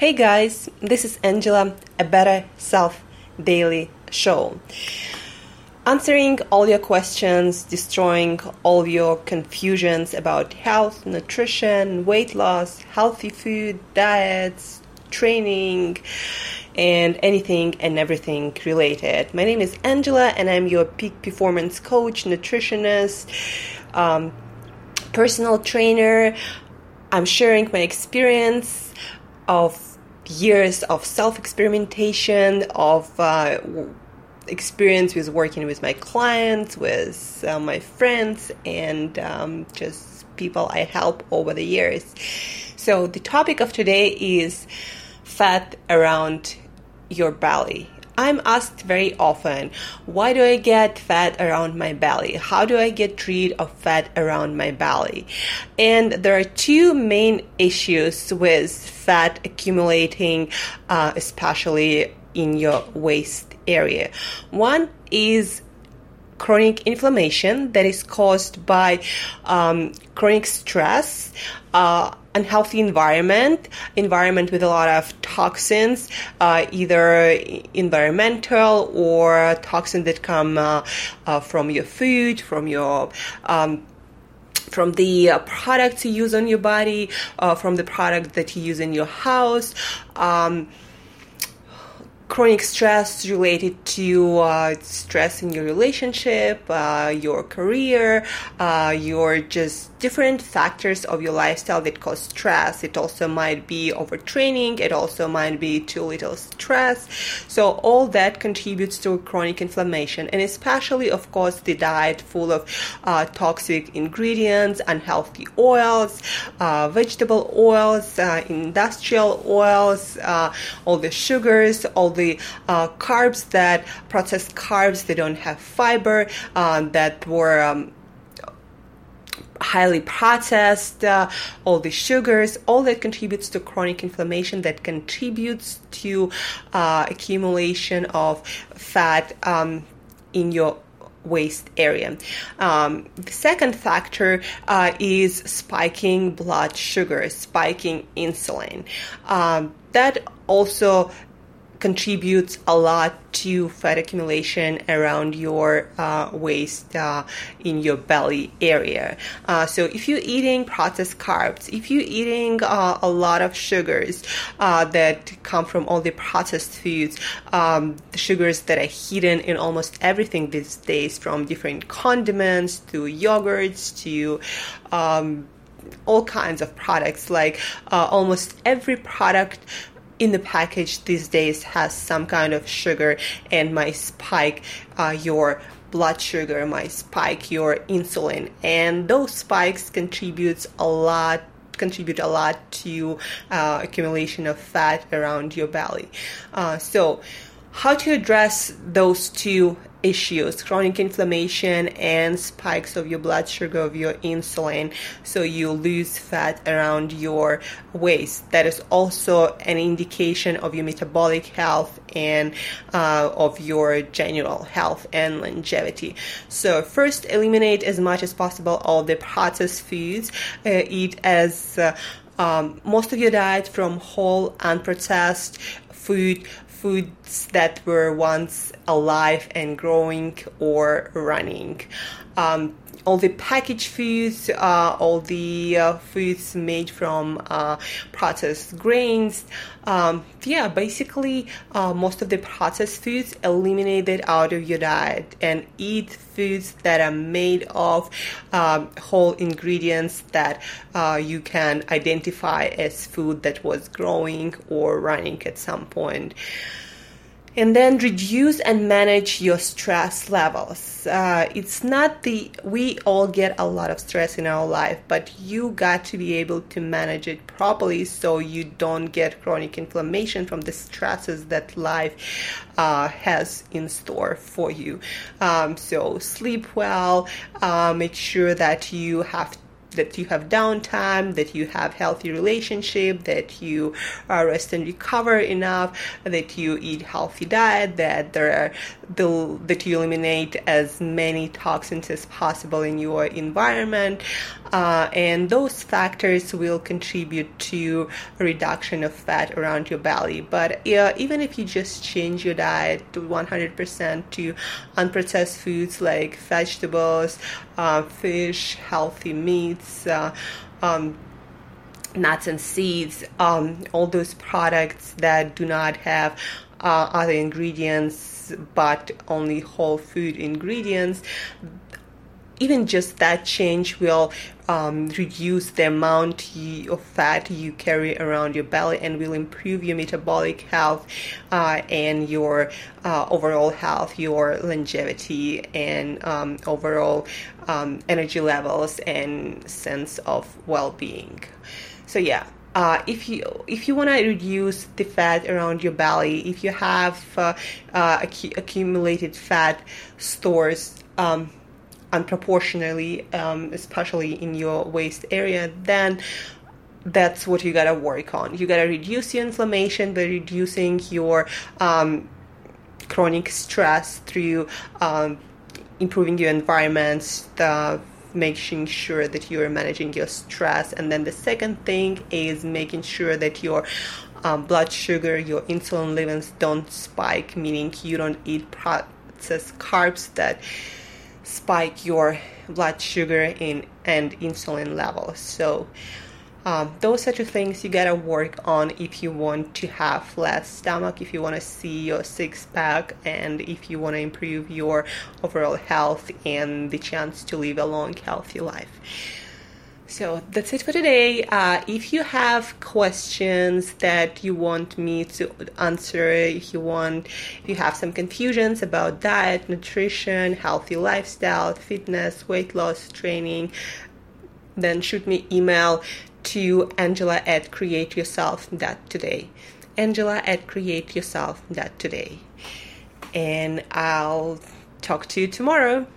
Hey guys, this is Angela, a Better Self Daily Show. Answering all your questions, destroying all your confusions about health, nutrition, weight loss, healthy food, diets, training, and anything and everything related. My name is Angela, and I'm your peak performance coach, nutritionist, um, personal trainer. I'm sharing my experience of years of self experimentation, of uh, experience with working with my clients, with uh, my friends, and um, just people I help over the years. So, the topic of today is fat around your belly I'm asked very often, why do I get fat around my belly? How do I get rid of fat around my belly? And there are two main issues with fat accumulating, uh, especially in your waist area. One is chronic inflammation that is caused by um, chronic stress, uh, unhealthy environment, environment with a lot of toxins, uh, either environmental or toxins that come uh, uh from your food, from your um, from the uh, products you use on your body, uh, from the product that you use in your house. Um, chronic stress related to uh, stress in your relationship, uh, your career, uh, your just different factors of your lifestyle that cause stress. It also might be overtraining. It also might be too little stress. So all that contributes to chronic inflammation, and especially, of course, the diet full of uh, toxic ingredients, unhealthy oils, uh, vegetable oils, uh, industrial oils, all the sugars, all the the uh, carbs that processed carbs they don't have fiber uh, that were um, highly processed, uh, all the sugars, all that contributes to chronic inflammation, that contributes to uh, accumulation of fat um, in your waist area. Um, the second factor uh, is spiking blood sugar, spiking insulin. Um, that also contributes a lot to fat accumulation around your uh, waist uh, in your belly area. Uh, so if you're eating processed carbs, if you're eating uh, a lot of sugars uh, that come from all the processed foods, um, the sugars that are hidden in almost everything these days, from different condiments to yogurts to um, all kinds of products like uh, almost every product in the package these days has some kind of sugar and might spike uh, your blood sugar, might spike your insulin, and those spikes contributes a lot contribute a lot to uh, accumulation of fat around your belly. Uh, so how to address those two issues chronic inflammation and spikes of your blood sugar of your insulin. So you lose fat around your waist. That is also an indication of your metabolic health and uh, of your general health and longevity. So first eliminate as much as possible all the processed foods. Uh, eat as uh, um, most of your diet from whole unprocessed food foods that were once alive and growing or running. Um, all the packaged foods, uh, all the uh, foods made from uh, processed grains. Um, yeah, basically, uh, most of the processed foods eliminated out of your diet and eat foods that are made of um, whole ingredients that uh, you can identify as food that was growing or running at some point and then reduce and manage your stress levels. Uh, it's not the, we all get a lot of stress in our life, but you got to be able to manage it properly so you don't get chronic inflammation from the stresses that life uh, has in store for you. Um, so sleep well, uh, make sure that you have that you have downtime, that you have healthy relationship, that you rest and recover enough, that you eat healthy diet, that there the, that you eliminate as many toxins as possible in your environment, uh, and those factors will contribute to a reduction of fat around your belly. But uh, even if you just change your diet to 100% to unprocessed foods like vegetables, fish, healthy meats. Uh, um, nuts and seeds, um, all those products that do not have uh, other ingredients but only whole food ingredients. Even just that change will um, reduce the amount of fat you carry around your belly and will improve your metabolic health uh, and your uh, overall health, your longevity, and um, overall um, energy levels and sense of well-being. So yeah. Uh, if you if you want to reduce the fat around your belly, if you have uh, uh, accumulated fat stores, um, unproportionately, um, especially in your waist area, then that's what you gotta work on. You gotta reduce your inflammation by reducing your um, chronic stress through um, improving your environment, the, making sure that you're managing your stress. And then the second thing is making sure that your um, blood sugar, your insulin levels don't spike, meaning you don't eat processed carbs that spike your blood sugar in, and insulin levels. So um, those are two things you gotta work on if you want to have less stomach, if you want to see your six pack, and if you want to improve your overall health and the chance to live a long, healthy life. So that's it for today. Uh, if you have questions that you want me to answer, if you want, if you have some confusions about diet, nutrition, healthy lifestyle, fitness, weight loss, training, then shoot me email to Angela at createyourself.today. Angela at createyourself.today. And I'll talk to you tomorrow.